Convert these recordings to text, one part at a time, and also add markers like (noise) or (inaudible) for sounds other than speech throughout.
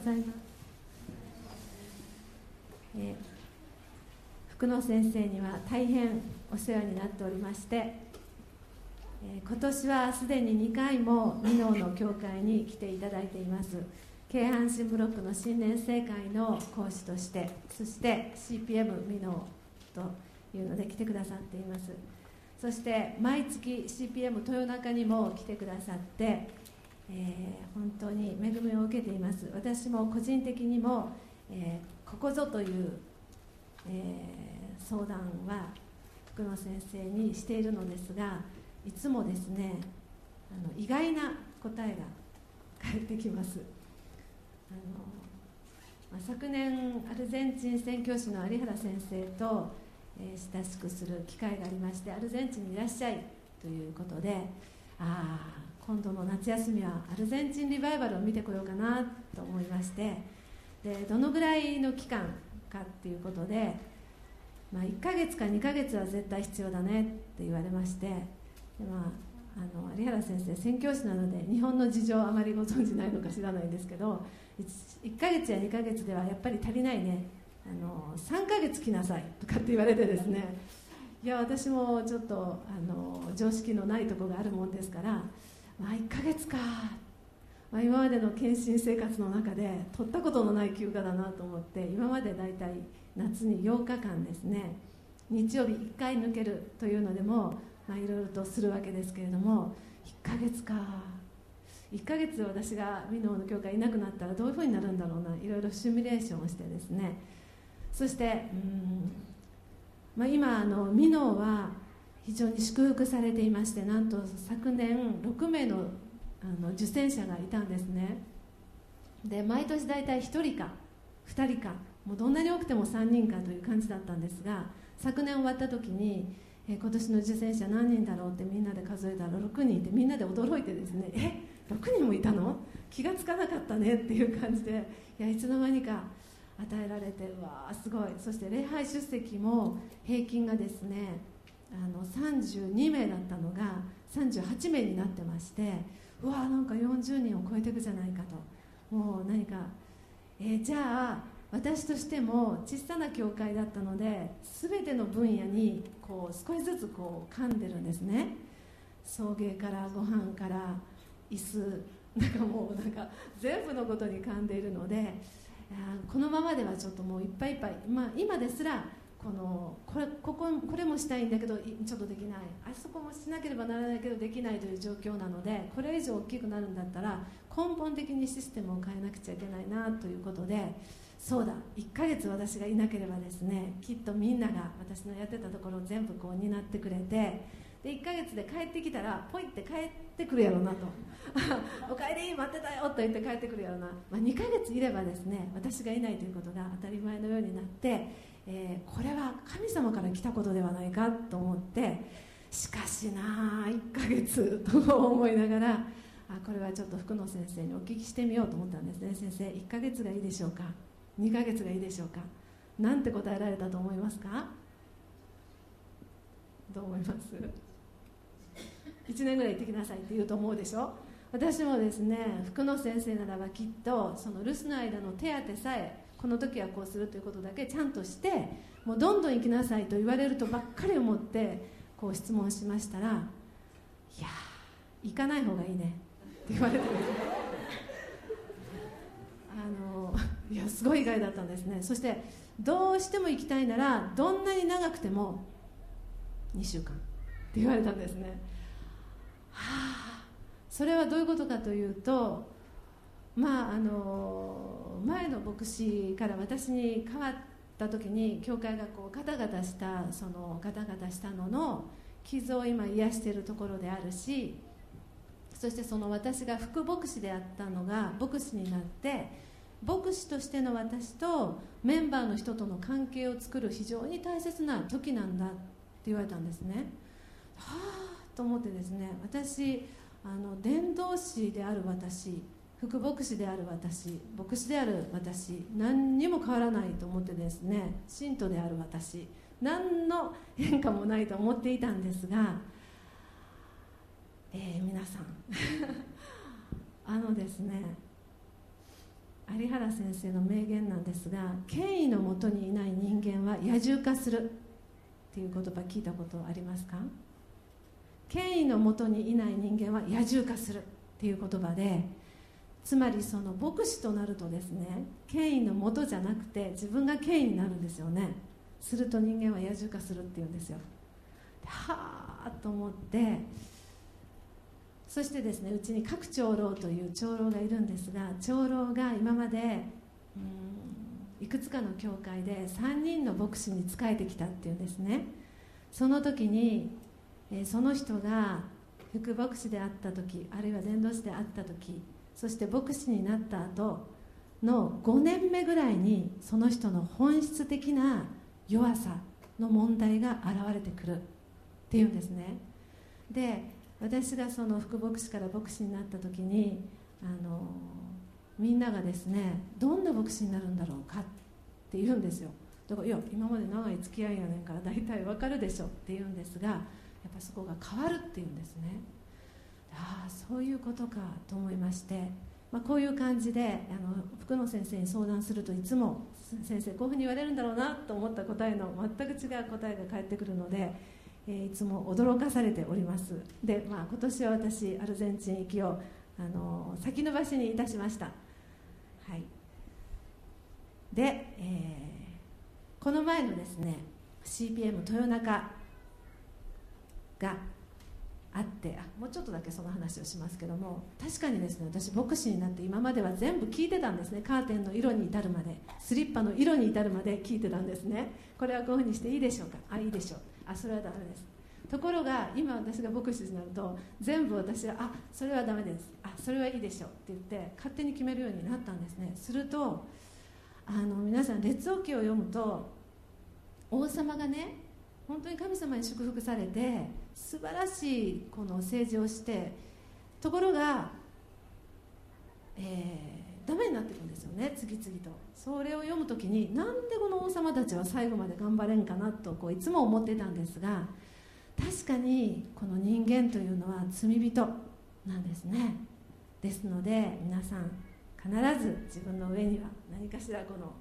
ざいます、えー、福野先生には大変お世話になっておりまして、えー、今年はすでに2回も箕面の教会に来ていただいています。京阪神ブロックの新年生会の講師としてそして CPM 箕面というので来てくださっています。そして毎月 CPM 豊中にも来てくださって、えー、本当に恵みを受けています。私も個人的にも、えー、ここぞという、えー、相談は福野先生にしているのですがいつもですねあの意外な答えが返ってきます。あの、まあ、昨年アルゼンチン宣教師の有原先生とえ、親しくする機会がありましてアルゼンチンにいらっしゃいということでああ今度の夏休みはアルゼンチンリバイバルを見てこようかなと思いましてでどのぐらいの期間かっていうことで、まあ、1ヶ月か2ヶ月は絶対必要だねって言われましてで、まあ、あの有原先生宣教師なので日本の事情あまりご存じないのか知らないんですけど 1, 1ヶ月や2ヶ月ではやっぱり足りないね。あの3ヶ月来なさいとかって言われてですね。いや私もちょっとあの常識のないとこがあるもんですから、まあ、1ヶ月か、まあ、今までの献身生活の中で取ったことのない休暇だなと思って今まで大体夏に8日間ですね。日曜日1回抜けるというのでもいろいろとするわけですけれども1ヶ月か。1ヶ月私が美濃の教会いなくなったらどういうふうになるんだろうな。いろいろシミュレーションをしてですね。そして、うん。まあ、今あのミノは非常に祝福されていましてなんと昨年6名のあの受選者がいたんですね。で毎年大体1人か2人かもうどんなに多くても3人かという感じだったんですが昨年終わった時に、え今年の受選者何人だろうってみんなで数えたら6人いてみんなで驚いてですねえ6人もいたの？気がつかなかったねっていう感じでいやいつの間にか与えられてうわーすごい。そして礼拝出席も平均がですねあの32名だったのが38名になってましてうわなんか40人を超えていくじゃないかと。もう何か、えー、じゃあ私としても小さな教会だったので全ての分野にこう少しずつこう噛んでるんですね。送迎からご飯から椅子なんかもうなんか全部のことに噛んでいるのでこのままではちょっともういっぱいいっぱい、まあ、今ですらこのこれこここれもしたいんだけどちょっとできない。あそこもしなければならないけどできないという状況なのでこれ以上大きくなるんだったら根本的にシステムを変えなくちゃいけないなということでそうだ。1ヶ月私がいなければですねきっとみんなが私のやってたところを全部こう担ってくれてで1ヶ月で帰ってきたらポイって帰ってくるやろなと。(laughs) おかえり待ってたよと言って帰ってくるやろな、まあ、2ヶ月いればですね私がいないということが当たり前のようになって、えー、これは神様から来たことではないかと思ってしかしな1ヶ月と思いながらあこれはちょっと福野先生にお聞きしてみようと思ったんですね。先生1ヶ月がいいでしょうか？2ヶ月がいいでしょうか？なんて答えられたと思いますか？どう思います？1年ぐらい行ってきなさいって言うと思うでしょ？私もですね福野先生ならばきっとその留守の間の手当さえこの時はこうするということだけちゃんとしてもうどんどん行きなさいと言われるとばっかり思ってこう質問しましたらいや行かない方がいいねって言われて。(laughs) あのいやすごい意外だったんですね。そしてどうしても行きたいならどんなに長くても2週間って言われたんですね。はあそれはどういうことかというとまああの前の牧師から私に変わった時に教会がこうガタガタしたそのガタガタしたのの傷を今癒しているところであるしそしてその私が副牧師であったのが牧師になって牧師としての私とメンバーの人との関係を作る非常に大切な時なんだって言われたんですね。はあと思ってですね私あの伝道師である私副牧師である私牧師である私何にも変わらないと思ってですね信徒である私何の変化もないと思っていたんですが、えー、皆さん (laughs) あのですね有原先生の名言なんですが権威のもとにいない人間は野獣化するっていう言葉聞いたことありますか？権威のもとにいない人間は野獣化するっていう言葉でつまりその牧師となるとですね権威のもとじゃなくて自分が権威になるんですよね。すると人間は野獣化するっていうんですよ。はあと思ってそしてですねうちに各長老という長老がいるんですが長老が今までうんいくつかの教会で3人の牧師に仕えてきたっていうんですね。その時に、え、その人が副牧師であった時あるいは伝道師であった時そして牧師になった後の5年目ぐらいにその人の本質的な弱さの問題が現れてくる。っていうんですね。で私がその副牧師から牧師になった時にあのみんながですねどんな牧師になるんだろうかって言うんですよ。だからいや今まで長い付き合いやねんから大体わかるでしょって言うんですがやっぱそこが変わるっていうんですね。ああそういうことかと思いまして、まあ、こういう感じであの福野先生に相談するといつも先生こういうふうに言われるんだろうなと思った答えの全く違う答えが返ってくるのでえー、いつも驚かされております。で、まあ、今年は私アルゼンチン行きをあの先延ばしにいたしました。はい。で、えー、この前のですね CPM 豊中があってあもうちょっとだけその話をしますけども確かにですね私牧師になって今までは全部聞いてたんですねカーテンの色に至るまでスリッパの色に至るまで聞いてたんですね。これはこういうふうにしていいでしょうか？あいいでしょう。あそれはダメです。ところが今私が牧師になると全部私はあそれはダメです。あそれはいいでしょう。って言って勝手に決めるようになったんですね。するとあの皆さん列王記を読むと王様がね本当に神様に祝福されて素晴らしいこの政治をしてところが、えー、ダメになっていくんですよね次々と。それを読む時になんでこの王様たちは最後まで頑張れんかなとこういつも思ってたんですが確かにこの人間というのは罪人なんですね。ですので皆さん必ず自分の上には何かしらこの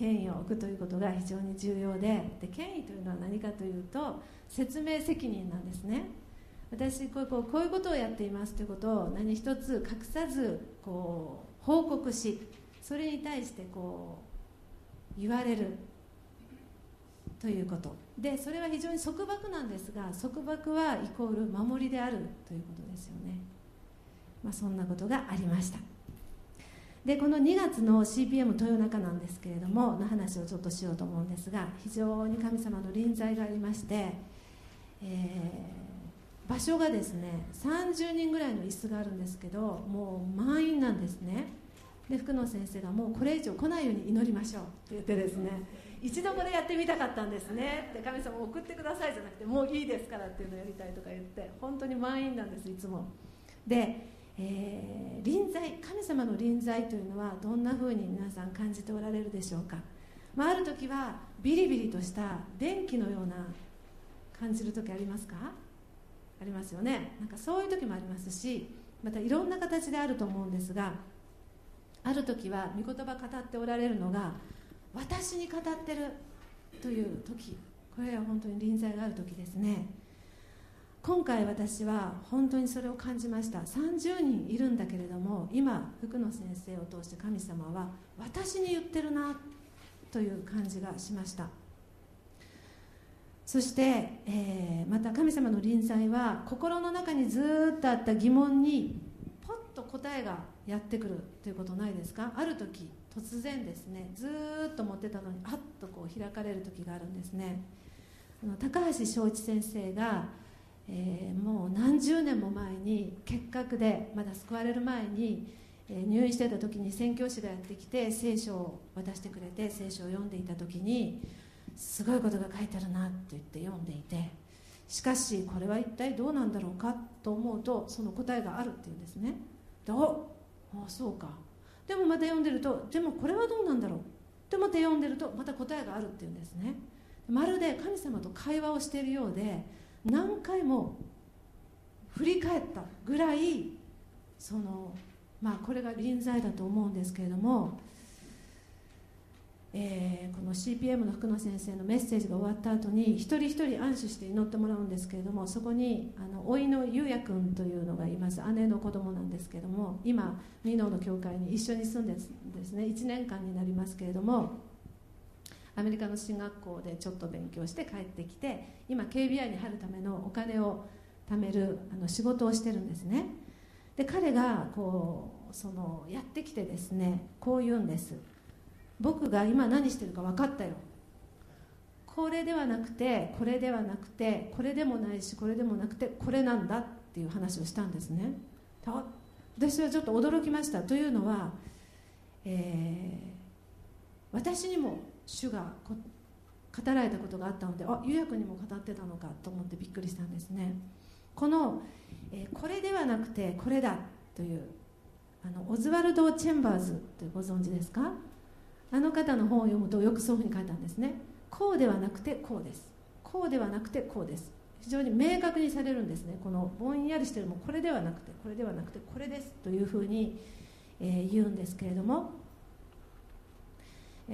権威を置くということが非常に重要でで権威というのは何かというと説明責任なんですね。私こうこうこういうことをやっていますということを何一つ隠さずこう報告しそれに対してこう言われるということ。でそれは非常に束縛なんですが束縛はイコール守りであるということですよね、まあ、そんなことがありました。でこの2月の CPM 豊中なんですけれどもの話をちょっとしようと思うんですが非常に神様の臨在がありまして、えー、場所がですね30人ぐらいの椅子があるんですけどもう満員なんですね。で福野先生がもうこれ以上来ないように祈りましょうって言ってですね一度これやってみたかったんですね。で神様送ってくださいじゃなくてもういいですからっていうのをやりたいとか言って本当に満員なんですいつも。で、えー、臨在神様の臨在というのはどんなふうに皆さん感じておられるでしょうか、まあ、ある時はビリビリとした電気のような感じる時ありますか？ありますよね。なんかそういう時もありますしまたいろんな形であると思うんですがある時は御言葉語っておられるのが私に語ってるという時。これは本当に臨在がある時ですね。今回私は本当にそれを感じました。30人いるんだけれども今福野先生を通して神様は私に言ってるなという感じがしました。そして、えー、また神様の臨在は心の中にずっとあった疑問にポッと答えがやってくるということないですか？ある時突然ですねずっと持ってたのにあっとこう開かれる時があるんですね。高橋正一先生が、えー、もう何十年も前に結核でまだ救われる前に、えー、入院してた時に宣教師がやってきて聖書を渡してくれて聖書を読んでいた時にすごいことが書いてあるなと言って読んでいてしかしこれは一体どうなんだろうかと思うとその答えがあるっていうんですね。どうああそうか。でもまた読んでるとでもこれはどうなんだろう。でまた読んでるとまた答えがあるっていうんですね。まるで神様と会話をしているようで何回も振り返ったぐらいそのまあ、これが臨在だと思うんですけれども、えー、この CPM の福野先生のメッセージが終わった後に一人一人安心して祈ってもらうんですけれどもそこにあの甥の優也君というのがいます。姉の子供なんですけれども今美濃の教会に一緒に住んでですね。1年間になりますけれどもアメリカの進学校でちょっと勉強して帰ってきて今 KBI に入るためのお金を貯めるあの仕事をしてるんですね。で彼がこうそのやってきてですねこう言うんです。僕が今何してるか分かったよ。これではなくてこれではなくてこれでもないしこれでもなくてこれなんだっていう話をしたんですね。私はちょっと驚きました。というのは、えー、私にも主が語られたことがあったのであ釉薬にも語ってたのかと思ってびっくりしたんですね。この、えー、これではなくてこれだというあのオズワルド・チェンバーズってご存知ですか？あの方の本を読むとよくそういうふうに書いたんですね。こうではなくてこうです。こうではなくてこうです。非常に明確にされるんですね。このぼんやりしてるもこれではなくてこれではなくてこれですというふうに、えー、言うんですけれども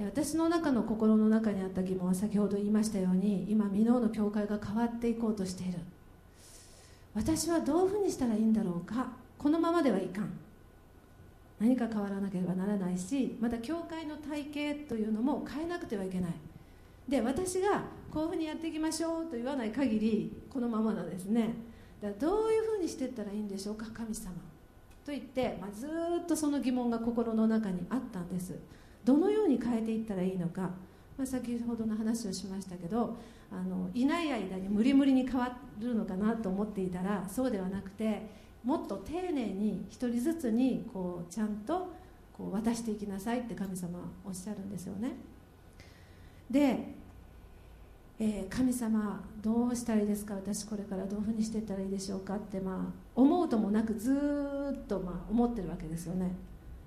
私の中の心の中にあった疑問は先ほど言いましたように今箕面の教会が変わっていこうとしている。私はどういうふうにしたらいいんだろうか。このままではいかん。何か変わらなければならないしまた教会の体系というのも変えなくてはいけない。で私がこういうふうにやっていきましょうと言わない限りこのままなんですね。だからどういうふうにしていったらいいんでしょうか神様。と言って、まあ、ずっとその疑問が心の中にあったんです。どのように変えていったらいいのか、まあ、先ほどの話をしましたけどあのいない間に無理無理に変わるのかなと思っていたらそうではなくてもっと丁寧に一人ずつにこうちゃんとこう渡していきなさいって神様はおっしゃるんですよね。で、えー、神様どうしたらいいですか？私これからどういうふうにしていったらいいでしょうかってまあ思うともなくずっとま思ってるわけですよね。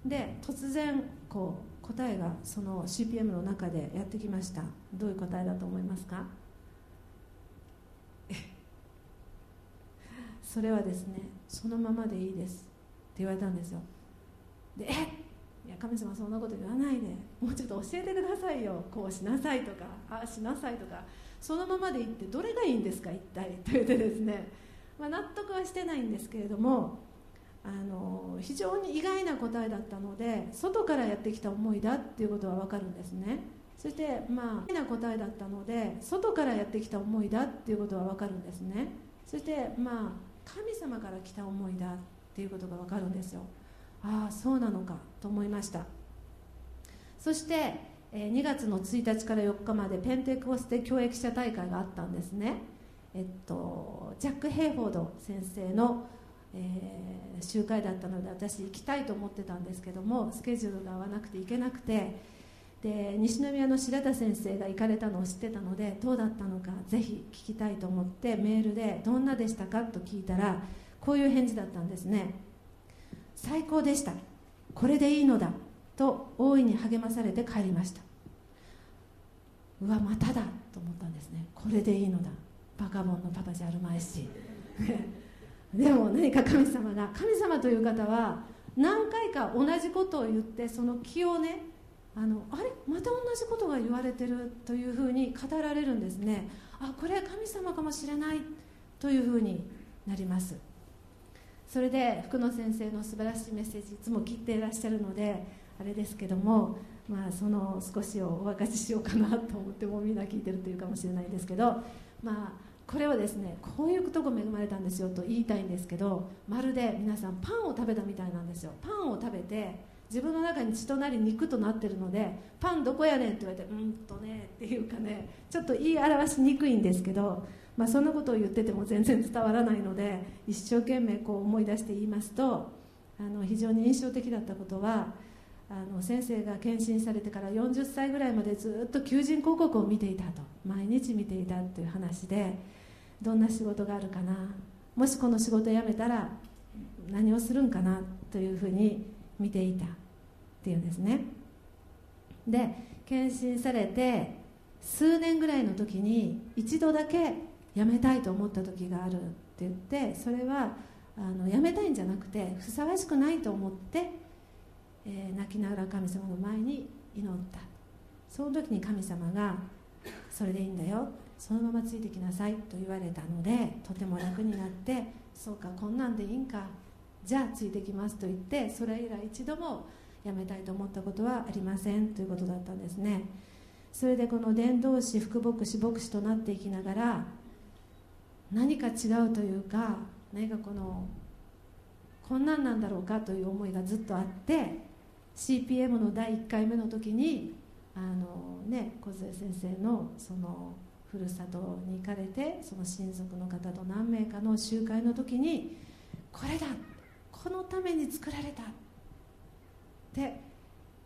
で突然こう答えがその CPM の中でやってきました。どういう答えだと思いますか？(laughs) それはですねそのままでいいです。って言われたんですよ。でえいや神様そんなこと言わないで。もうちょっと教えてくださいよ。こうしなさいとかああしなさいとか。そのままでいってどれがいいんですか一体？と言ってですね、まあ、納得はしてないんですけれどもあの非常に意外な答えだったので外からやってきた思いだっていうことは分かるんですね。そしてまあ意外な答えだったので外からやってきた思いだっていうことは分かるんですね。そしてまあ神様から来た思いだっていうことが分かるんですよ。ああそうなのかと思いました。そして2月の1日から4日までペンテコステ教育者大会があったんですね。えっとジャック・ヘイフォード先生の、えー、集会だったので私行きたいと思ってたんですけどもスケジュールが合わなくて行けなくてで西宮の白田先生が行かれたのを知ってたのでどうだったのかぜひ聞きたいと思ってメールでどんなでしたかと聞いたらこういう返事だったんですね。最高でした。これでいいのだ。と大いに励まされて帰りました。うわまただと思ったんですね。これでいいのだ。バカボンのパパじゃあるまいし。でも何か神様が神様という方は何回か同じことを言ってその気をねあのあれ？また同じことが言われてるというふうに語られるんですね。あこれは神様かもしれないというふうになります。それで福野先生の素晴らしいメッセージいつも聞いていらっしゃるのであれですけども、まあ、その少しをお分かちしようかなと思ってもみんな聞いてるというかもしれないんですけど、まあ、これはですねこういうとこ恵まれたんですよと言いたいんですけどまるで皆さんパンを食べたみたいなんですよ。パンを食べて自分の中に血となり肉となってるのでパンどこやねんって言われてうんとねっていうかねちょっと言い表しにくいんですけど、まあ、そんなことを言ってても全然伝わらないので一生懸命こう思い出して言いますとあの非常に印象的だったことはあの先生が検診されてから40歳ぐらいまでずっと求人広告を見ていたと。毎日見ていたという話でどんな仕事があるかな。もしこの仕事辞めたら何をするんかなというふうに見ていたっていうんですね。で検診されて数年ぐらいの時に一度だけ辞めたいと思った時があるって言ってそれはあのやめたいんじゃなくてふさわしくないと思って、えー、泣きながら神様の前に祈った。その時に神様が「それでいいんだよ。そのままついてきなさい」と言われたのでとても楽になって「そうかこんなんでいいんか。じゃあついてきます」と言ってそれ以来一度もやめたいと思ったことはありません。ということだったんですね。それでこの伝道師副牧師牧師となっていきながら何か違うというか何かこのこんなんなんだろうかという思いがずっとあって CPM の第1回目の時にあのね小杉先生のそのふるさとに行かれてその親族の方と何名かの集会の時にこれだこのために作られたって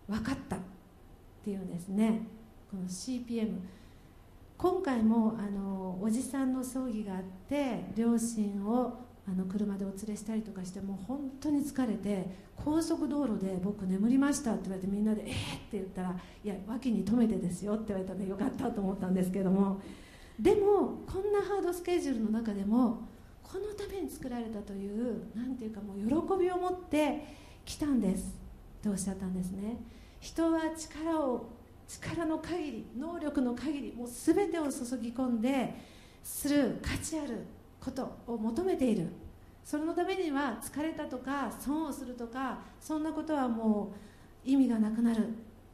分かったっていうんですね。この CPM 今回もあのおじさんの葬儀があって両親をあの車でお連れしたりとかしてもう本当に疲れて高速道路で僕眠りましたって言われてみんなで「えー!」って言ったら「いや脇に止めてですよ」って言われたのでよかったと思ったんですけども (laughs) でもこんなハードスケジュールの中でもこのために作られたという何ていうかもう喜びを持って来たんですとおっしゃったんですね人は力を力の限り能力の限りもう全てを注ぎ込んでする価値あることを求めている。そのためには疲れたとか損をするとかそんなことはもう意味がなくなる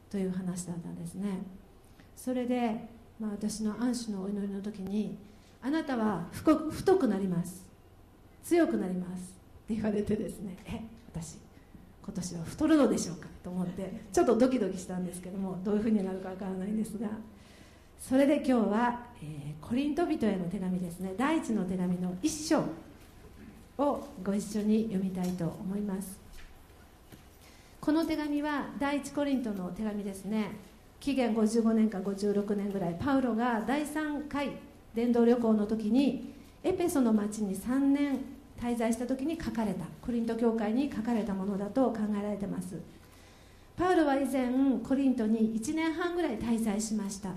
という話だったんですね。それで、まあ、私の安守のお祈りの時にあなたは太くなります。強くなります。って言われてですねえ私今年は太るのでしょうか？と思ってちょっとドキドキしたんですけどもどういうふうになるかわからないんですが。それで今日は、えー、コリント人への手紙ですね。第一の手紙の一章をご一緒に読みたいと思います。この手紙は第一コリントの手紙ですね。紀元55年か56年ぐらいパウロが第3回伝道旅行の時にエペソの町に3年滞在した時に書かれたコリント教会に書かれたものだと考えられてます。パウロは以前コリントに1年半ぐらい滞在しました。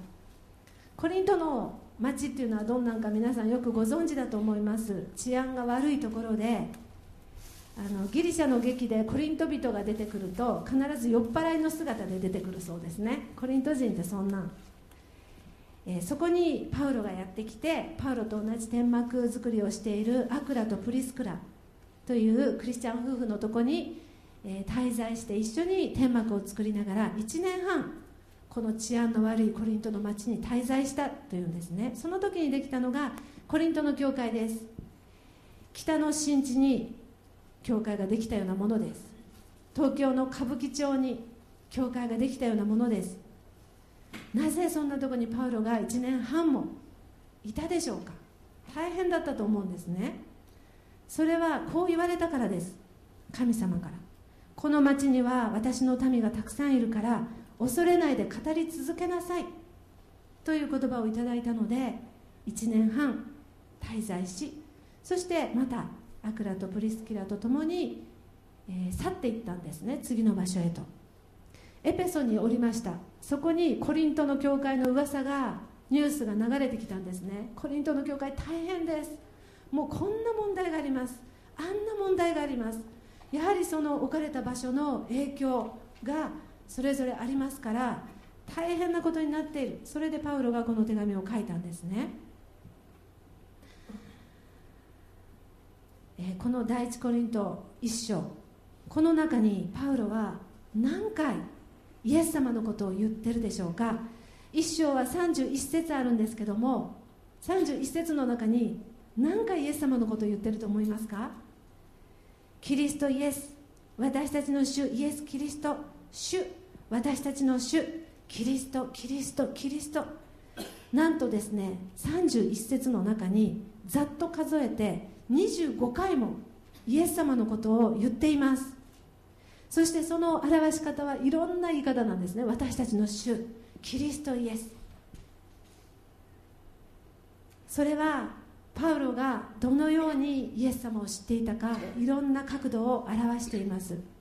コリントの町っていうのはどんなんか皆さんよくご存知だと思います。治安が悪いところであのギリシャの劇でコリント人が出てくると必ず酔っ払いの姿で出てくるそうですね。コリント人ってそんなん、えー、そこにパウロがやってきてパウロと同じ天幕作りをしているアクラとプリスクラというクリスチャン夫婦のとこに、えー、滞在して一緒に天幕を作りながら1年半この治安の悪いコリントの町に滞在したというんですね。その時にできたのがコリントの教会です。北の新地に教会ができたようなものです。東京の歌舞伎町に教会ができたようなものです。なぜそんなとこにパウロが1年半もいたでしょうか。大変だったと思うんですね。それはこう言われたからです。神様から。この町には私の民がたくさんいるから恐れないで語り続けなさい。という言葉をいただいたので1年半滞在しそしてまたアクラとプリスキラと共に、えー、去っていったんですね次の場所へと。エペソにおりました。そこにコリントの教会の噂がニュースが流れてきたんですね。コリントの教会大変です。もうこんな問題があります。あんな問題があります。やはりその置かれた場所の影響がそれぞれありますから大変なことになっている。それでパウロがこの手紙を書いたんですね、えー、この第一コリント一章。この中にパウロは何回イエス様のことを言ってるでしょうか。一章は31節あるんですけども31節の中に何回イエス様のことを言ってると思いますか。キリストイエス。私たちの主イエス・キリスト。主私たちの主キリストキリストキリスト。なんとですね31節の中にざっと数えて25回もイエス様のことを言っています。そしてその表し方はいろんな言い方なんですね。私たちの主キリストイエス。それはパウロがどのようにイエス様を知っていたかいろんな角度を表しています。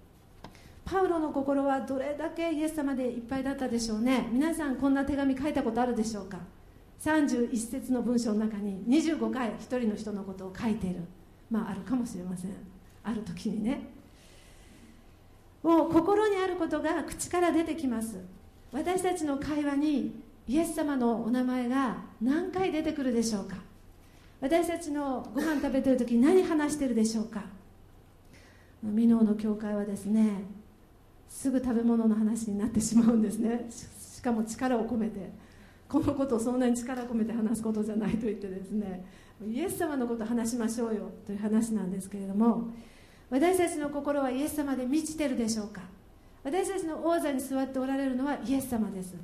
パウロの心はどれだけイエス様でいっぱいだったでしょうね。皆さんこんな手紙書いたことあるでしょうか？31節の文章の中に25回1人の人のことを書いている。まああるかもしれません。ある時にね。もう心にあることが口から出てきます。私たちの会話にイエス様のお名前が何回出てくるでしょうか？私たちのご飯食べてる時何話してるでしょうか？箕面の教会はですねすぐ食べ物の話になってしまうんですね。しかも力を込めて。このことをそんなに力を込めて話すことじゃないと言ってですね。イエス様のことを話しましょうよ。という話なんですけれども私たちの心はイエス様で満ちてるでしょうか？私たちの王座に座っておられるのはイエス様です。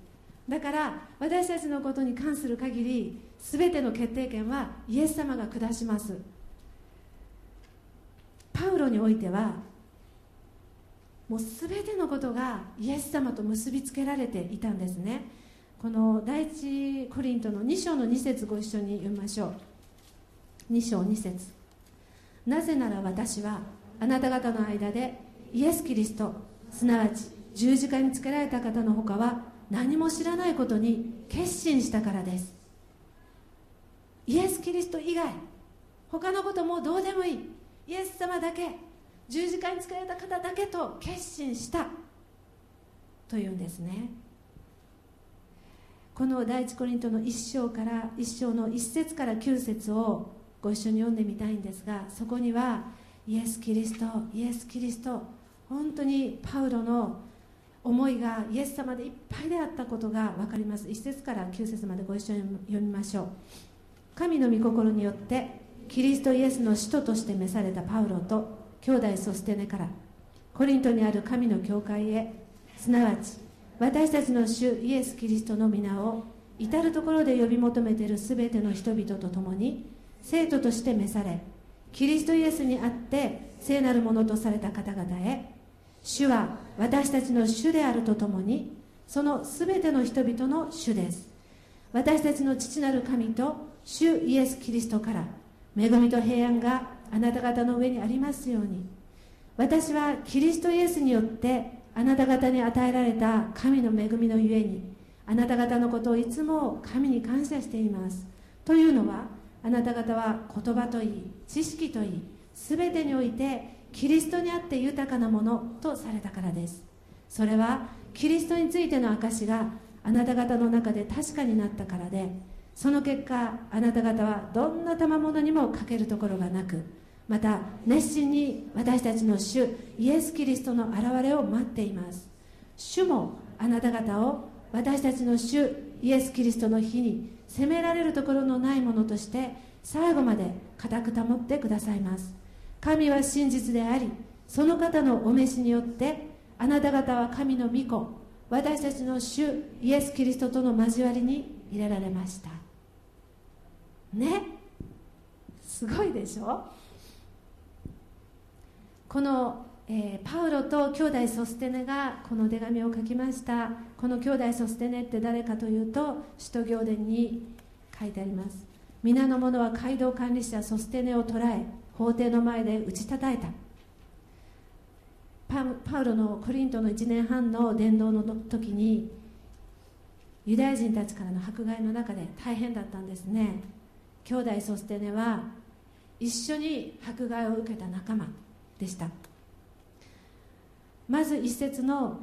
だから私たちのことに関する限り全ての決定権はイエス様が下します。パウロにおいてはもう全てのことがイエス様と結びつけられていたんですね。この第一コリントの2章の2節ご一緒に読みましょう。2章2節。なぜなら私はあなた方の間でイエス・キリストすなわち十字架につけられた方のほかは何も知らないことに決心したからです。イエス・キリスト以外他のこともどうでもいい。イエス様だけ十字架につけられた方だけと決心した。というんですね。この第一コリントの1章から1章の1節から9節をご一緒に読んでみたいんですがそこにはイエス・キリストイエス・キリスト本当にパウロの思いがイエス様でいっぱいであったことが分かります。1節から9節までご一緒に読みましょう。神の御心によってキリストイエスの使徒として召されたパウロと兄弟ソステネからコリントにある神の教会へすなわち私たちの主イエス・キリストの皆を至る所で呼び求めている全ての人々と共に生徒として召されキリストイエスにあって聖なるものとされた方々へ主は私たちの主であるとともにその全ての人々の主です。私たちの父なる神と主イエス・キリストから恵みと平安があなた方の上にありますように。私はキリストイエスによってあなた方に与えられた神の恵みのゆえにあなた方のことをいつも神に感謝しています。というのはあなた方は言葉といい知識といい全てにおいてキリストにあって豊かなものとされたからです。それはキリストについての証があなた方の中で確かになったからでその結果あなた方はどんな賜物にも欠けるところがなくまた熱心に私たちの主イエス・キリストの現れを待っています。主もあなた方を私たちの主イエス・キリストの日に責められるところのないものとして最後まで固く保ってくださいます。神は真実でありその方のお召しによってあなた方は神の御子私たちの主イエス・キリストとの交わりに入れられました。ね？すごいでしょ？この、えー、パウロと兄弟ソステネがこの手紙を書きました。この兄弟ソステネって誰かというと使徒行伝に書いてあります。皆の者は街道管理者ソステネを捕らえ法廷の前で打ち叩いた。パウロのコリントの1年半の伝道の時にユダヤ人たちからの迫害の中で大変だったんですね。兄弟ソステネは一緒に迫害を受けた仲間。でした。まず一節の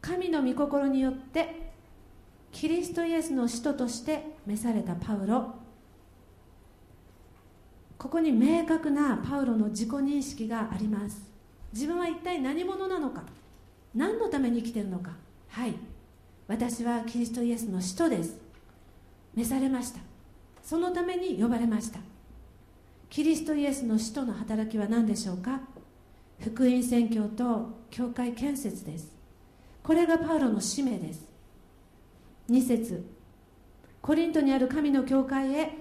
神の御心によってキリストイエスの使徒として召されたパウロ。ここに明確なパウロの自己認識があります。自分は一体何者なのか？何のために生きてるのか？はい。私はキリストイエスの使徒です。召されました。そのために呼ばれました。キリストイエスの使徒の働きは何でしょうか？福音宣教と教会建設です。これがパウロの使命です。2節。コリントにある神の教会へ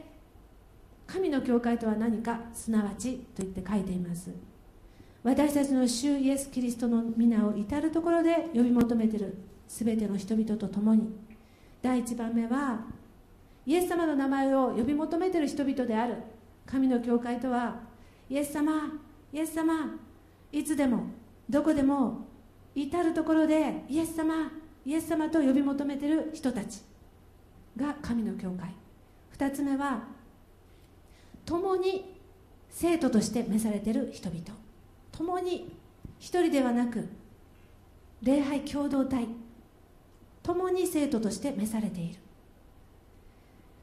神の教会とは何かすなわちと言って書いています。私たちの主イエス・キリストの皆を至る所で呼び求めている全ての人々と共に第1番目はイエス様の名前を呼び求めている人々である。神の教会とはイエス様イエス様いつでもどこでも至る所でイエス様イエス様と呼び求めている人たちが神の教会。2つ目は共に生徒として召されている人々。共に一人ではなく礼拝共同体。共に生徒として召されている。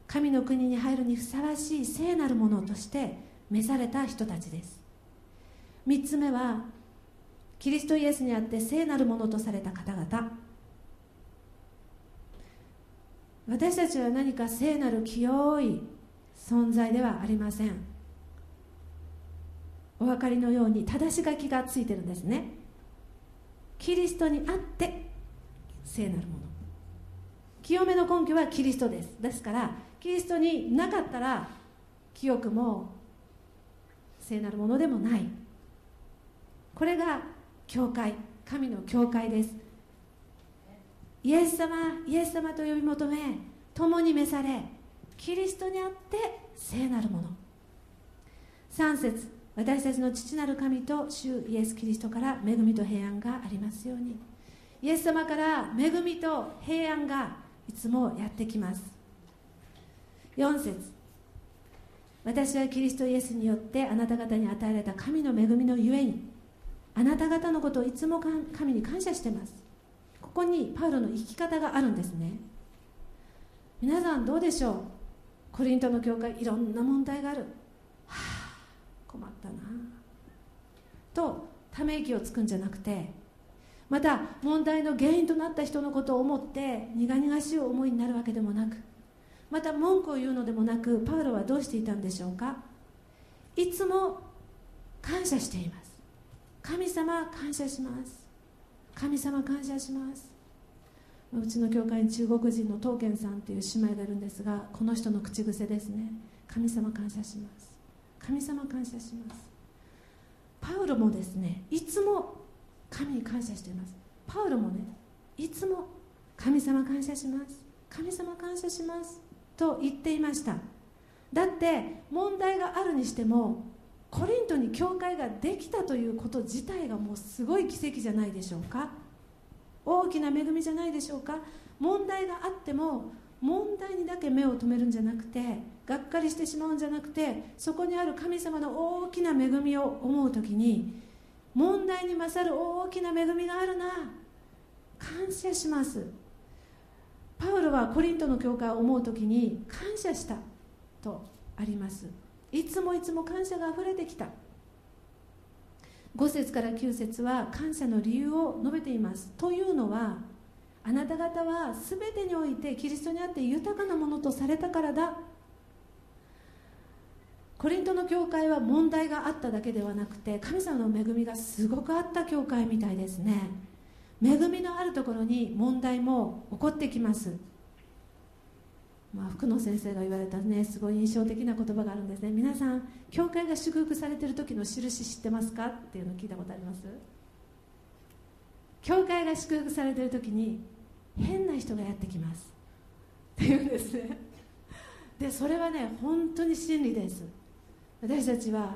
神の国に入るにふさわしい聖なるものとして召された人たちです。3つ目はキリストイエスにあって聖なるものとされた方々。私たちは何か聖なる清い存在ではありません。お分かりのように正し書きがついてるんですね。キリストにあって聖なるもの。清めの根拠はキリストです。ですからキリストになかったら清くも聖なるものでもない。これが教会神の教会です。イエス様イエス様と呼び求め共に召されキリストにあって聖なるもの。3節私たちの父なる神と主イエス・キリストから恵みと平安がありますように。イエス様から恵みと平安がいつもやってきます。4節。私はキリストイエスによってあなた方に与えられた神の恵みのゆえにあなた方のことをいつも神に感謝してます。ここにパウロの生き方があるんですね。皆さんどうでしょう？コリントの教会いろんな問題がある。はあ困ったなとため息をつくんじゃなくてまた問題の原因となった人のことを思って苦々しい思いになるわけでもなくまた文句を言うのでもなくパウロはどうしていたんでしょうか？いつも感謝しています。神様感謝します。神様感謝します。うちの教会に中国人の東健さんという姉妹がいるんですがこの人の口癖ですね。神様感謝します。神様感謝します。パウロもですねいつも神に感謝しています。パウロもねいつも神様感謝します。神様感謝します。と言っていました。だって問題があるにしてもコリントに教会ができたということ自体がもうすごい奇跡じゃないでしょうか。大きな恵みじゃないでしょうか。問題があっても問題にだけ目を留めるんじゃなくてがっかりしてしまうんじゃなくてそこにある神様の大きな恵みを思う時に問題に勝る大きな恵みがあるな。感謝します。パウロはコリントの教会を思う時に感謝したとあります。いつもいつも感謝があふれてきた。5節から9節は感謝の理由を述べています。というのはあなた方は全てにおいてキリストにあって豊かなものとされたからだ。コリントの教会は問題があっただけではなくて神様の恵みがすごくあった教会みたいですね。恵みのあるところに問題も起こってきます。まあ、福野先生が言われたねすごい印象的な言葉があるんですね。皆さん教会が祝福されてる時の印知ってますかっていうの聞いたことあります？教会が祝福されてる時に変な人がやってきます。っていうんですね。でそれはね本当に真理です。私たちは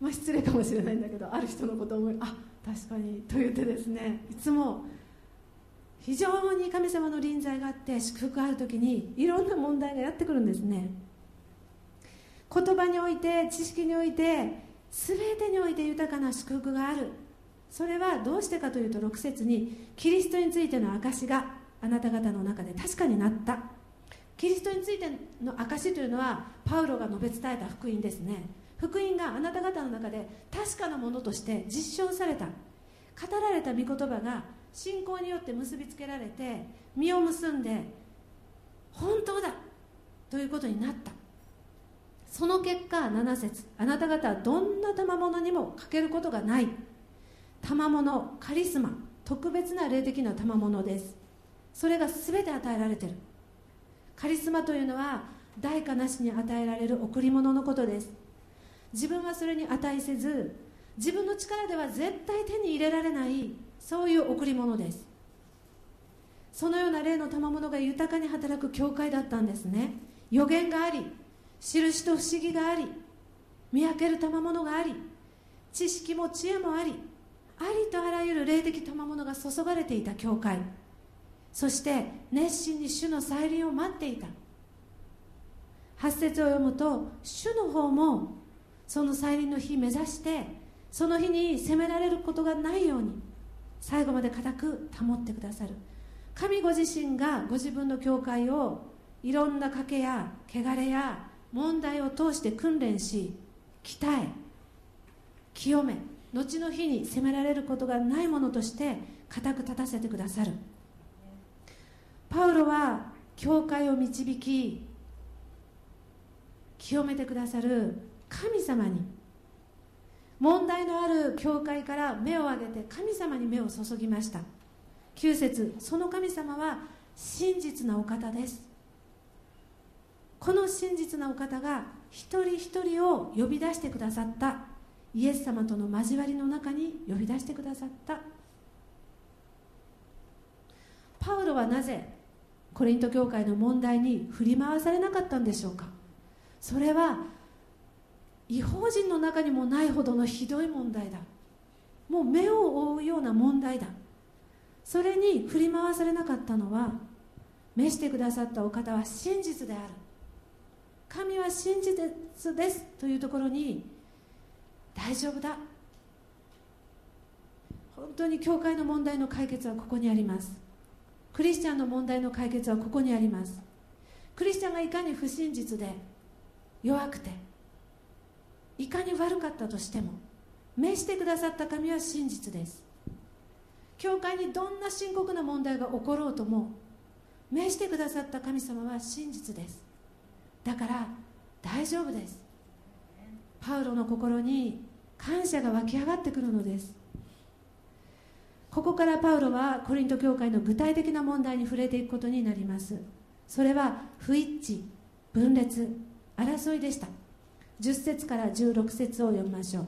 まあ失礼かもしれないんだけどある人のことを思いあ確かにと言ってですね。いつも非常に神様の臨在があって祝福がある時にいろんな問題がやってくるんですね。言葉において知識において全てにおいて豊かな祝福がある。それはどうしてかというと6節にキリストについての証があなた方の中で確かになった。キリストについての証というのはパウロが述べ伝えた福音ですね。福音があなた方の中で確かなものとして実証された。語られた御言葉が信仰によって結びつけられて実を結んで本当だということになった。その結果7節あなた方はどんな賜物にも欠けることがない。賜物カリスマ特別な霊的な賜物です。それが全て与えられてる。カリスマというのは代価なしに与えられる贈り物のことです。自分はそれに値せず自分の力では絶対手に入れられないそういう贈り物です。そのような霊の賜物が豊かに働く教会だったんですね。予言があり印と不思議があり見分ける賜物があり知識も知恵もありありとあらゆる霊的賜物が注がれていた教会。そして熱心に主の再臨を待っていた。8節を読むと主の方もその再臨の日目指してその日に責められることがないように最後まで固く保ってくださる。神ご自身がご自分の教会をいろんな賭けや汚れや問題を通して訓練し鍛え清め後の日に責められることがないものとして固く立たせてくださる。パウロは教会を導き清めてくださる神様に。問題のある教会から目を上げて神様に目を注ぎました。9節その神様は真実なお方です。この真実なお方が一人一人を呼び出してくださった。イエス様との交わりの中に呼び出してくださった。パウロはなぜコリント教会の問題に振り回されなかったんでしょうか。それは違法人の中にもないほどのひどい問題だ。もう目を覆うような問題だ。それに振り回されなかったのは召してくださったお方は真実である。神は真実ですというところに大丈夫だ。本当に教会の問題の解決はここにあります。クリスチャンの問題の解決はここにあります。クリスチャンがいかに不真実で弱くていかに悪かったとしても召してくださった神は真実です。教会にどんな深刻な問題が起ころうとも召してくださった神様は真実です。だから大丈夫です。パウロの心に感謝が湧き上がってくるのです。ここからパウロはコリント教会の具体的な問題に触れていくことになります。それは不一致分裂争いでした。10節から16節を読みましょう。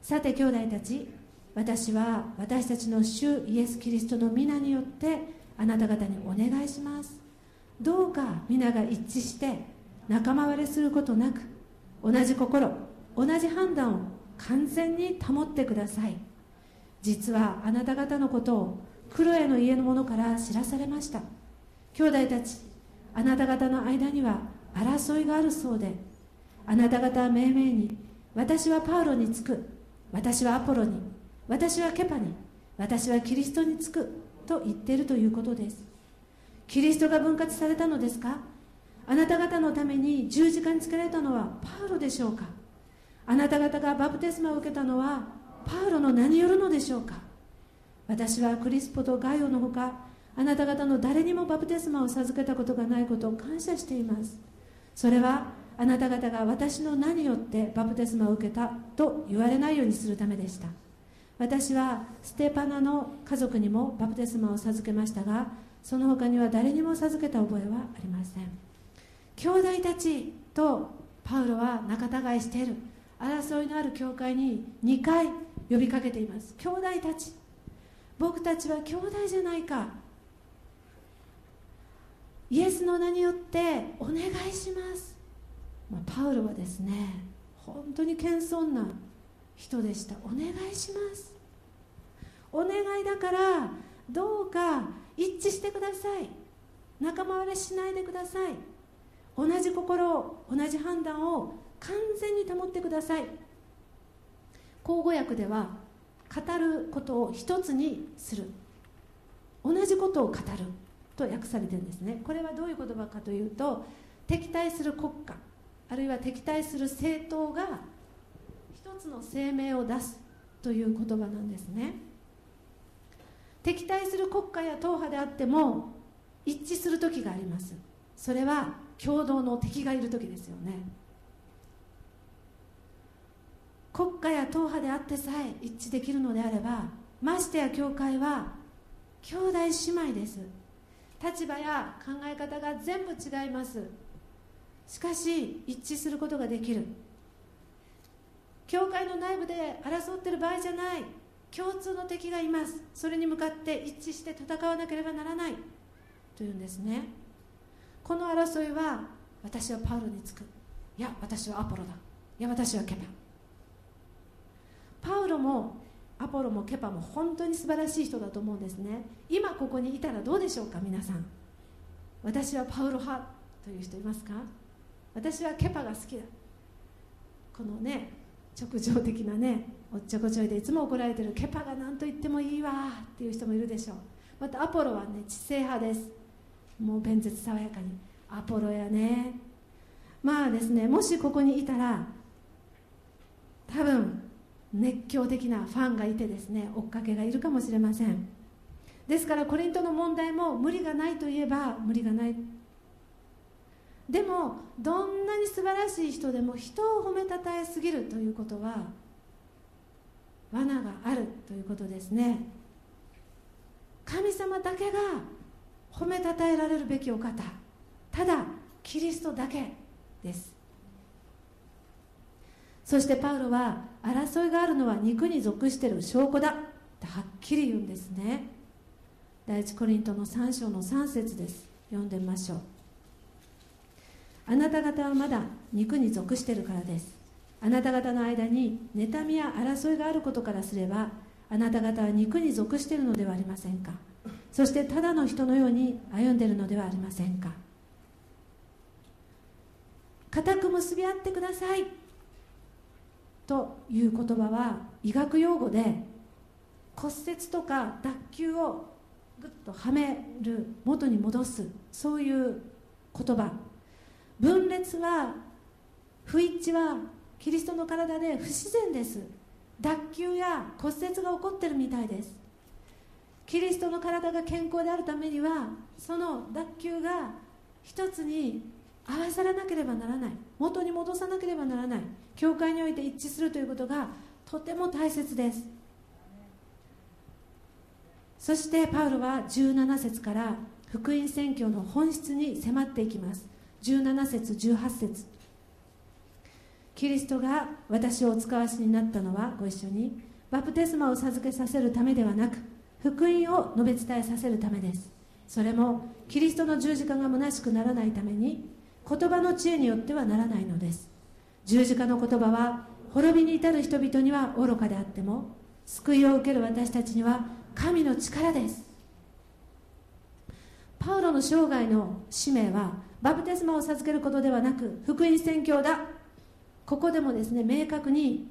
さて兄弟たち私は私たちの主イエス・キリストの皆によってあなた方にお願いします。どうか皆が一致して仲間割れすることなく同じ心同じ判断を完全に保ってください。実はあなた方のことをクロエの家の者から知らされました。兄弟たちあなた方の間には争いがあるそうであなた方は命名に私はパウロにつく私はアポロに私はケパに私はキリストにつくと言っているということです。キリストが分割されたのですか？あなた方のために十字架につけられたのはパウロでしょうか？あなた方がバプテスマを受けたのはパウロの名によるのでしょうか？私はクリスポとガイオのほかあなた方の誰にもバプテスマを授けたことがないことを感謝しています。それはあなた方が私の名によってバプテスマを受けたと言われないようにするためでした。私はステパナの家族にもバプテスマを授けましたがその他には誰にも授けた覚えはありません。兄弟たちとパウロは仲違いしている争いのある教会に2回呼びかけています。兄弟たち。僕たちは兄弟じゃないか。イエスの名によってお願いします、パウロはですね本当に謙遜な人でした。お願いします。お願いだからどうか一致してください。仲間割れしないでください。同じ心同じ判断を完全に保ってください。口語訳では語ることを一つにする。同じことを語ると訳されてるんですね。これはどういう言葉かというと敵対する国家。あるいは敵対する政党が一つの声明を出すという言葉なんですね。敵対する国家や党派であっても一致する時があります。それは共同の敵がいる時ですよね。国家や党派であってさえ一致できるのであればましてや教会は兄弟姉妹です。立場や考え方が全部違います。しかし一致することができる。教会の内部で争ってる場合じゃない。共通の敵がいます。それに向かって一致して戦わなければならない。というんですね。この争いは私はパウロにつく。いや私はアポロだ。いや私はケパ。パウロもアポロもケパも本当に素晴らしい人だと思うんですね。今ここにいたらどうでしょうか皆さん。私はパウロ派という人いますか？私はケパが好きだ。このね直情的なねおっちょこちょいでいつも怒られてるケパが何と言ってもいいわっていう人もいるでしょう。またアポロはね知性派です。もう弁舌爽やかに。アポロやね。まあですねもしここにいたら多分熱狂的なファンがいてですね追っかけがいるかもしれません。ですからコリントの問題も無理がないといえば無理がないでもどんなに素晴らしい人でも人を褒めたたえすぎるということは罠があるということですね。神様だけが褒めたたえられるべきお方ただキリストだけです。そしてパウロは争いがあるのは肉に属している証拠だってはっきり言うんですね。第一コリントの3章の3節です。読んでみましょう。あなた方はまだ肉に属しているからです。あなた方の間に妬みや争いがあることからすればあなた方は肉に属しているのではありませんか。そしてただの人のように歩んでいるのではありませんか。固く結び合ってください。という言葉は医学用語で骨折とか脱臼をぐっとはめる元に戻す。そういう言葉。分裂は不一致はキリストの体で不自然です。脱臼や骨折が起こってるみたいです。キリストの体が健康であるためにはその脱臼が一つに合わさらなければならない。元に戻さなければならない。教会において一致するということがとても大切です。そしてパウロは17節から福音宣教の本質に迫っていきます。17節18節。キリストが私をお使わしになったのはご一緒にバプテスマを授けさせるためではなく福音を述べ伝えさせるためです。それもキリストの十字架が虚しくならないために言葉の知恵によってはならないのです。十字架の言葉は滅びに至る人々には愚かであっても救いを受ける私たちには神の力です。パウロの生涯の使命はバプテスマを授けることではなく福音宣教だ。ここでもですね明確に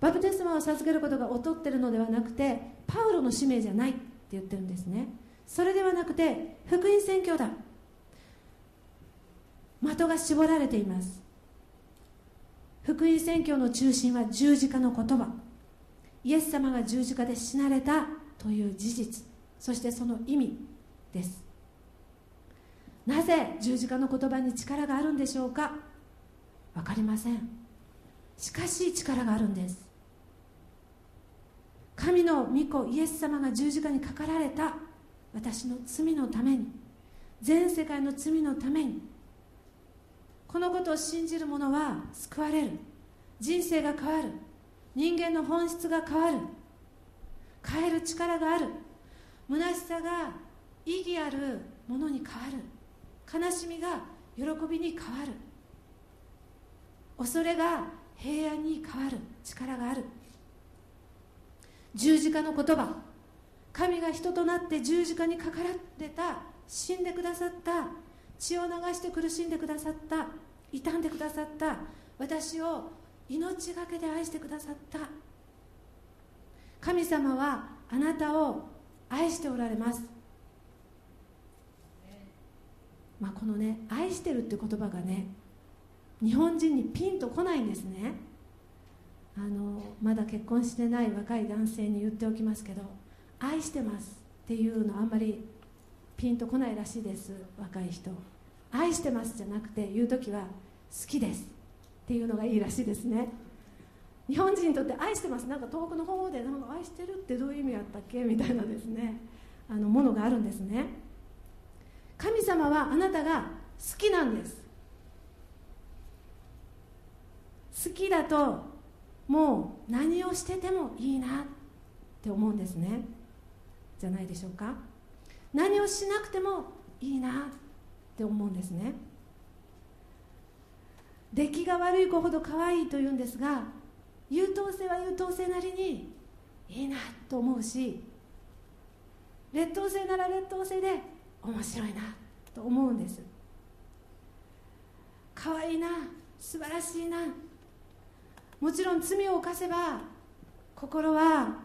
バプテスマを授けることが劣ってるのではなくてパウロの使命じゃないって言ってるんですね。それではなくて福音宣教だ。的が絞られています。福音宣教の中心は十字架の言葉。イエス様が十字架で死なれたという事実。そしてその意味です。なぜ十字架の言葉に力があるんでしょうか？分かりません。しかし力があるんです。神の御子イエス様が十字架にかかられた。私の罪のために。全世界の罪のために。このことを信じる者は救われる。人生が変わる。人間の本質が変わる。変える力がある。虚しさが意義あるものに変わる。悲しみが喜びに変わる。恐れが平安に変わる。力がある。十字架の言葉。神が人となって十字架にかかられた死んでくださった。血を流して苦しんでくださった。傷んでくださった。私を命がけで愛してくださった。神様はあなたを愛しておられます、まあ、このね愛してるって言葉がね日本人にピンとこないんですね。あのまだ結婚してない若い男性に言っておきますけど愛してますっていうのあんまりピンとこないらしいです若い人。愛してますじゃなくて言う時は好きです。っていうのがいいらしいですね。日本人にとって愛してます。なんか遠くの方でなんか愛してるってどういう意味やったっけ？みたいなですね。あのものがあるんですね。神様はあなたが好きなんです。好きだともう何をしててもいいなって思うんですね。じゃないでしょうか。何をしなくてもいいなって思うんですね。出来が悪い子ほど可愛いというんですが優等生は優等生なりにいいなと思うし劣等生なら劣等生で面白いなと思うんです。可愛いな素晴らしいな。もちろん罪を犯せば心は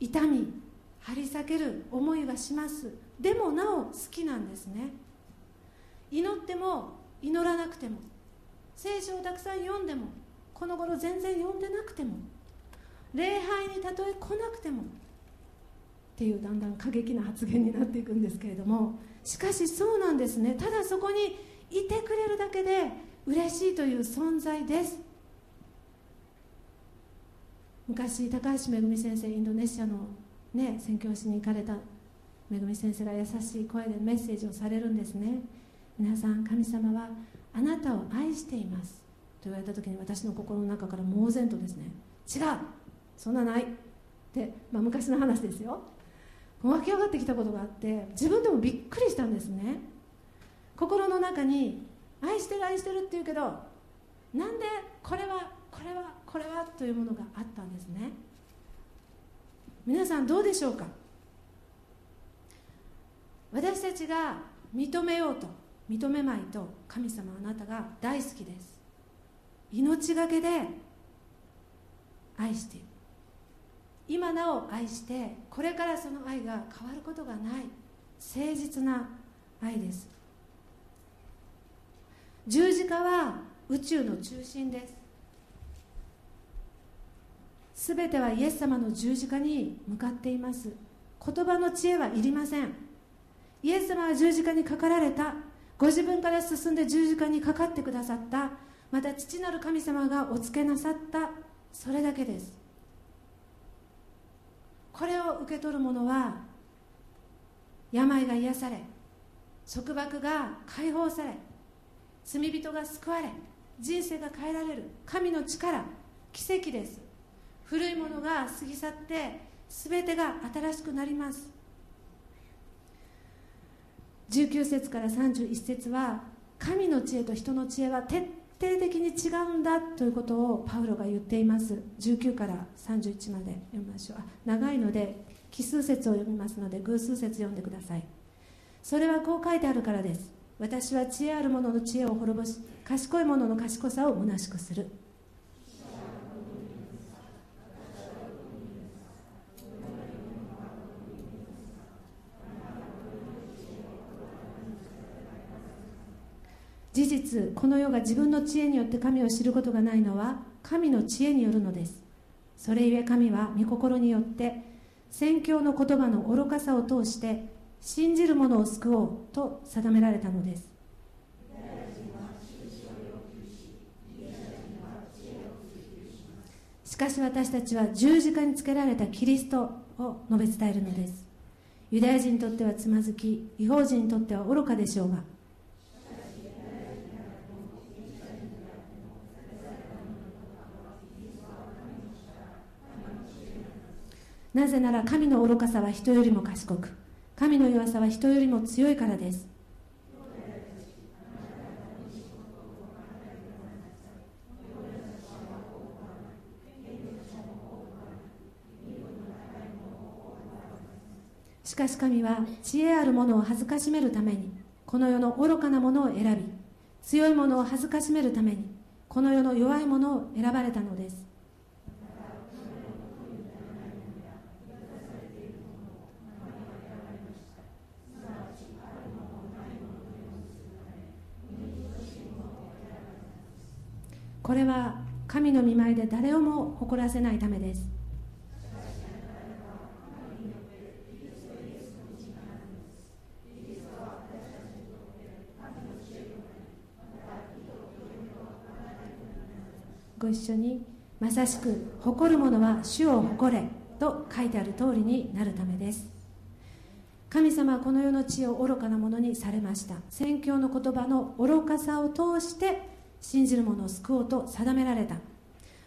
痛み張り裂ける思いはします。でもなお好きなんですね。祈っても祈らなくても聖書をたくさん読んでもこの頃全然読んでなくても礼拝にたとえ来なくてもっていうだんだん過激な発言になっていくんですけれどもしかしそうなんですね。ただそこにいてくれるだけで嬉しいという存在です。昔高橋めぐみ先生インドネシアの、ね、宣教師に行かれためぐみ先生が優しい声でメッセージをされるんですね。皆さん神様はあなたを愛しています。と言われた時に私の心の中から猛然とですね違うそんなない。って、まあ、昔の話ですよ。湧き上がってきたことがあって自分でもびっくりしたんですね。心の中に愛してる愛してるって言うけどなんでこれはこれはこれはというものがあったんですね。皆さんどうでしょうか？私たちが認めようと認めまいと神様あなたが大好きです。命がけで愛している。今なお愛してこれからその愛が変わることがない。誠実な愛です。十字架は宇宙の中心です。すべてはイエス様の十字架に向かっています。言葉の知恵はいりません。イエス様は十字架にかかられた。ご自分から進んで十字架にかかってくださった。また父なる神様がお付けなさった。それだけです。これを受け取る者は病が癒され束縛が解放され罪人が救われ人生が変えられる神の力奇跡です。古いものが過ぎ去って全てが新しくなります。19節から31節は神の知恵と人の知恵は徹底的に違うんだということをパウロが言っています。19から31まで読みましょう。長いので奇数節を読みますので偶数節読んでください。それはこう書いてあるからです。私は知恵ある者の知恵を滅ぼし賢い者の賢さを虚しくする。事実この世が自分の知恵によって神を知ることがないのは神の知恵によるのです。それゆえ神は御心によって宣教の言葉の愚かさを通して信じる者を救おうと定められたのです。しかし私たちは十字架につけられたキリストを述べ伝えるのです。ユダヤ人にとってはつまずき違法人にとっては愚かでしょうがなぜなら神の愚かさは人よりも賢く神の弱さは人よりも強いからです。しかし神は知恵ある者を恥ずかしめるためにこの世の愚かなものを選び強い者を恥ずかしめるためにこの世の弱い者を選ばれたのです。これは神の見舞いで誰をも誇らせないためです。ご一緒にまさしく誇る者は主を誇れと書いてある通りになるためです。神様はこの世の地を愚かなものにされました。宣教の言葉の愚かさを通して信じる者を救おうと定められた。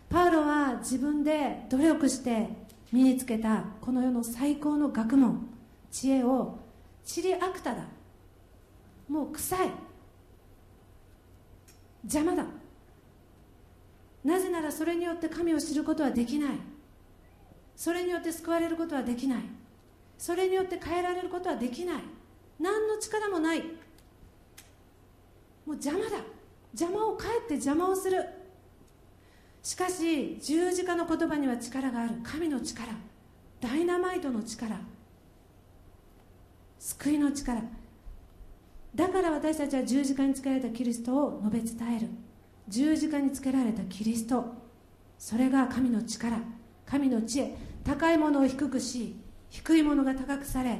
パウロは自分で努力して身につけたこの世の最高の学問知恵をチリアクタだ。もう臭い。邪魔だ。なぜならそれによって神を知ることはできない。それによって救われることはできない。それによって変えられることはできない。何の力もない。もう邪魔だ。邪魔をかえって邪魔をする。しかし十字架の言葉には力がある。神の力。ダイナマイトの力。救いの力。だから私たちは十字架につけられたキリストを述べ伝える。十字架につけられたキリスト。それが神の力。神の知恵。高いものを低くし低いものが高くされ。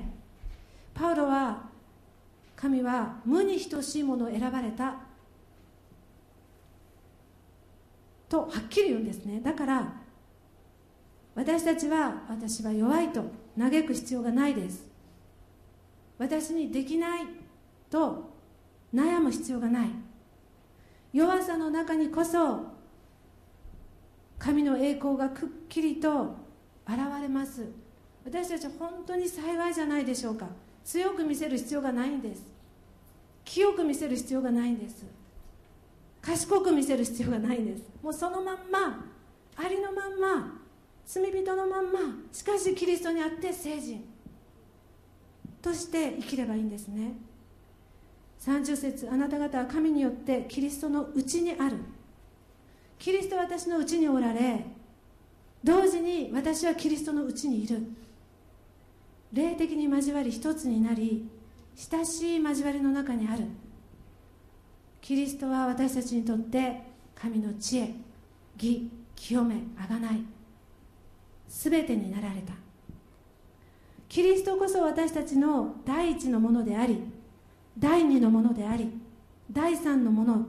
パウロは神は無に等しいものを選ばれた。とはっきり言うんですね。だから私たちは私は弱いと嘆く必要がないです。私にできないと悩む必要がない。弱さの中にこそ神の栄光がくっきりと現れます。私たちは本当に幸いじゃないでしょうか。強く見せる必要がないんです。清く見せる必要がないんです。賢く見せる必要がないんです。もうそのまんまありのまんま罪人のまんましかしキリストにあって聖人。として生きればいいんですね。30節あなた方は神によってキリストのうちにある。キリストは私のうちにおられ同時に私はキリストのうちにいる。霊的に交わり一つになり親しい交わりの中にある。キリストは私たちにとって神の知恵義清めあがない全てになられた。キリストこそ私たちの第一のものであり第二のものであり第三のもの。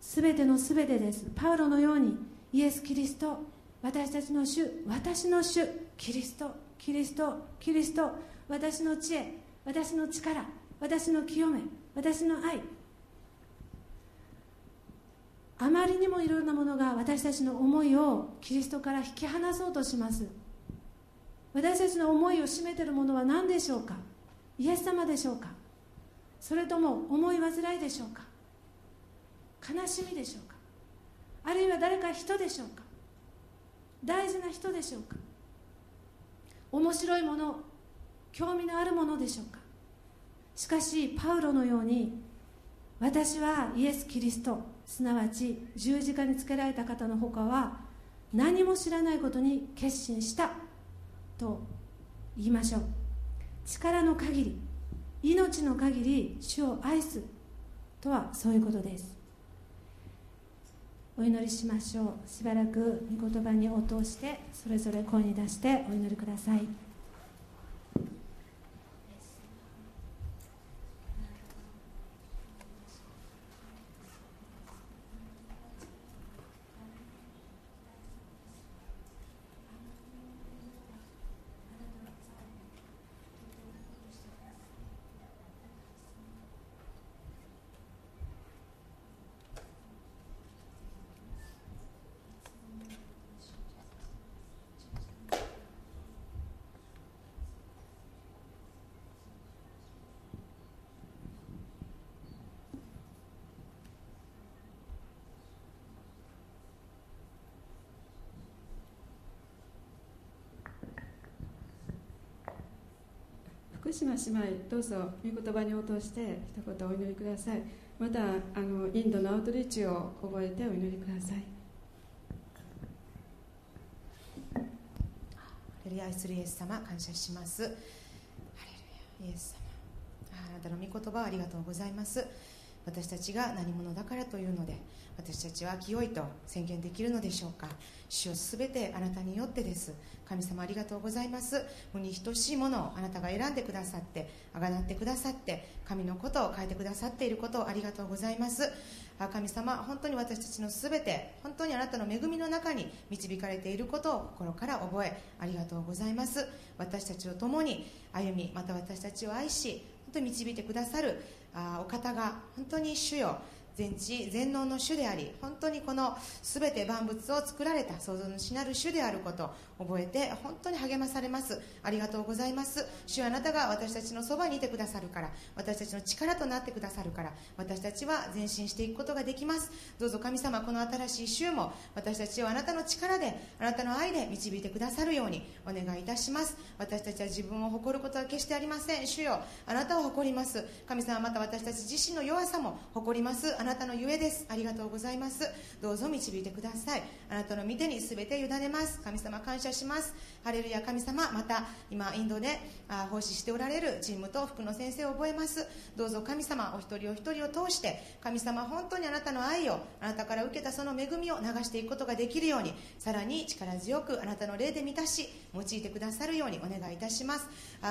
全ての全てです。パウロのようにイエス・キリスト私たちの主私の主キリストキリストキリスト。私の知恵私の力私の清め私の愛あまりにもいろんなものが私たちの思いをキリストから引き離そうとします。私たちの思いを占めているものは何でしょうか？イエス様でしょうか？それとも思い煩いでしょうか？悲しみでしょうか？あるいは誰か人でしょうか？大事な人でしょうか？面白いもの興味のあるものでしょうか？しかしパウロのように私はイエス・キリスト。すなわち十字架につけられた方のほかは何も知らないことに決心したと言いましょう。力の限り命の限り主を愛すとはそういうことです。お祈りしましょう。しばらく御言葉に応答してそれぞれ声に出してお祈りください。福島姉妹どうぞ御言葉に応答して一言お祈りください。またあのインドのアウトリーチを覚えてお祈りください。ハレルヤ愛するイエス様感謝します。ハレルヤイエス様。あなたの御言葉ありがとうございます。私たちが何者だからというので私たちは清いと宣言できるのでしょうか。主をすべてあなたによってです。神様ありがとうございます。無に等しいものをあなたが選んでくださってあがなってくださって神のことを変えてくださっていることをありがとうございます。神様本当に私たちのすべて本当にあなたの恵みの中に導かれていることを心から覚えありがとうございます。私たちを共に歩みまた私たちを愛し当に導いてくださるあお方が本当に主よ。全知全能の主であり本当にこの全て万物を作られた創造主なる主であること覚えて本当に励まされます。ありがとうございます。主はあなたが私たちのそばにいてくださるから私たちの力となってくださるから私たちは前進していくことができます。どうぞ神様この新しい週も私たちをあなたの力であなたの愛で導いてくださるようにお願いいたします。私たちは自分を誇ることは決してありません。主よあなたを誇ります。神様また私たち自身の弱さも誇ります。あなたのゆえです。ありがとうございます。どうぞ導いてください。あなたの御手に全て委ねます。神様感謝します。ハレルヤ神様また今インドで奉仕しておられるチームと福の先生を覚えます。どうぞ神様お一人お一人を通して神様本当にあなたの愛をあなたから受けたその恵みを流していくことができるようにさらに力強くあなたの霊で満たし用いてくださるようにお願いいたします。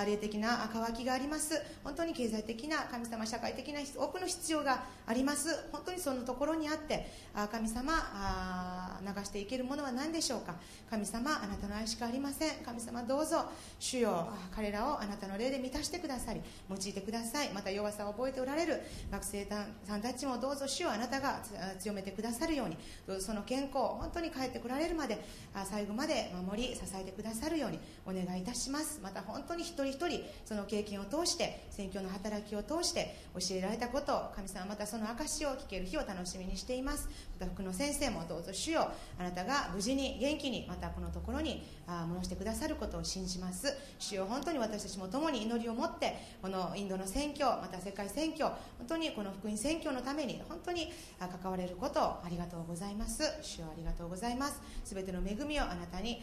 霊的な渇きがあります。本当に経済的な神様社会的な多くの必要があります。本当にそのところにあってあ神様あ流していけるものは何でしょうか？神様あなたの愛しかありません。神様どうぞ。主よ彼らをあなたの霊で満たしてくださり用いてください。また弱さを覚えておられる。学生さんたちもどうぞ。主よあなたが強めてくださるように。どうぞ。その健康本当に帰ってこられるまで最後まで守り支えてくださるようにお願いいたします。また本当に一人一人その経験を通して宣教の働きを通して教えられたことを神様またその証をを聞ける日を楽しみにしています。また福の先生もどうぞ主よ。あなたが無事に元気にまたこのところに戻してくださることを信じます。主よ本当に私たちも共に祈りを持ってこのインドの選挙また世界選挙本当にこの福音選挙のために本当に関われることをありがとうございます。主よありがとうございます。すべての恵みをあなたに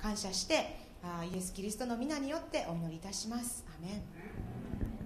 感謝してイエス・キリストの皆によってお祈りいたします。アメン。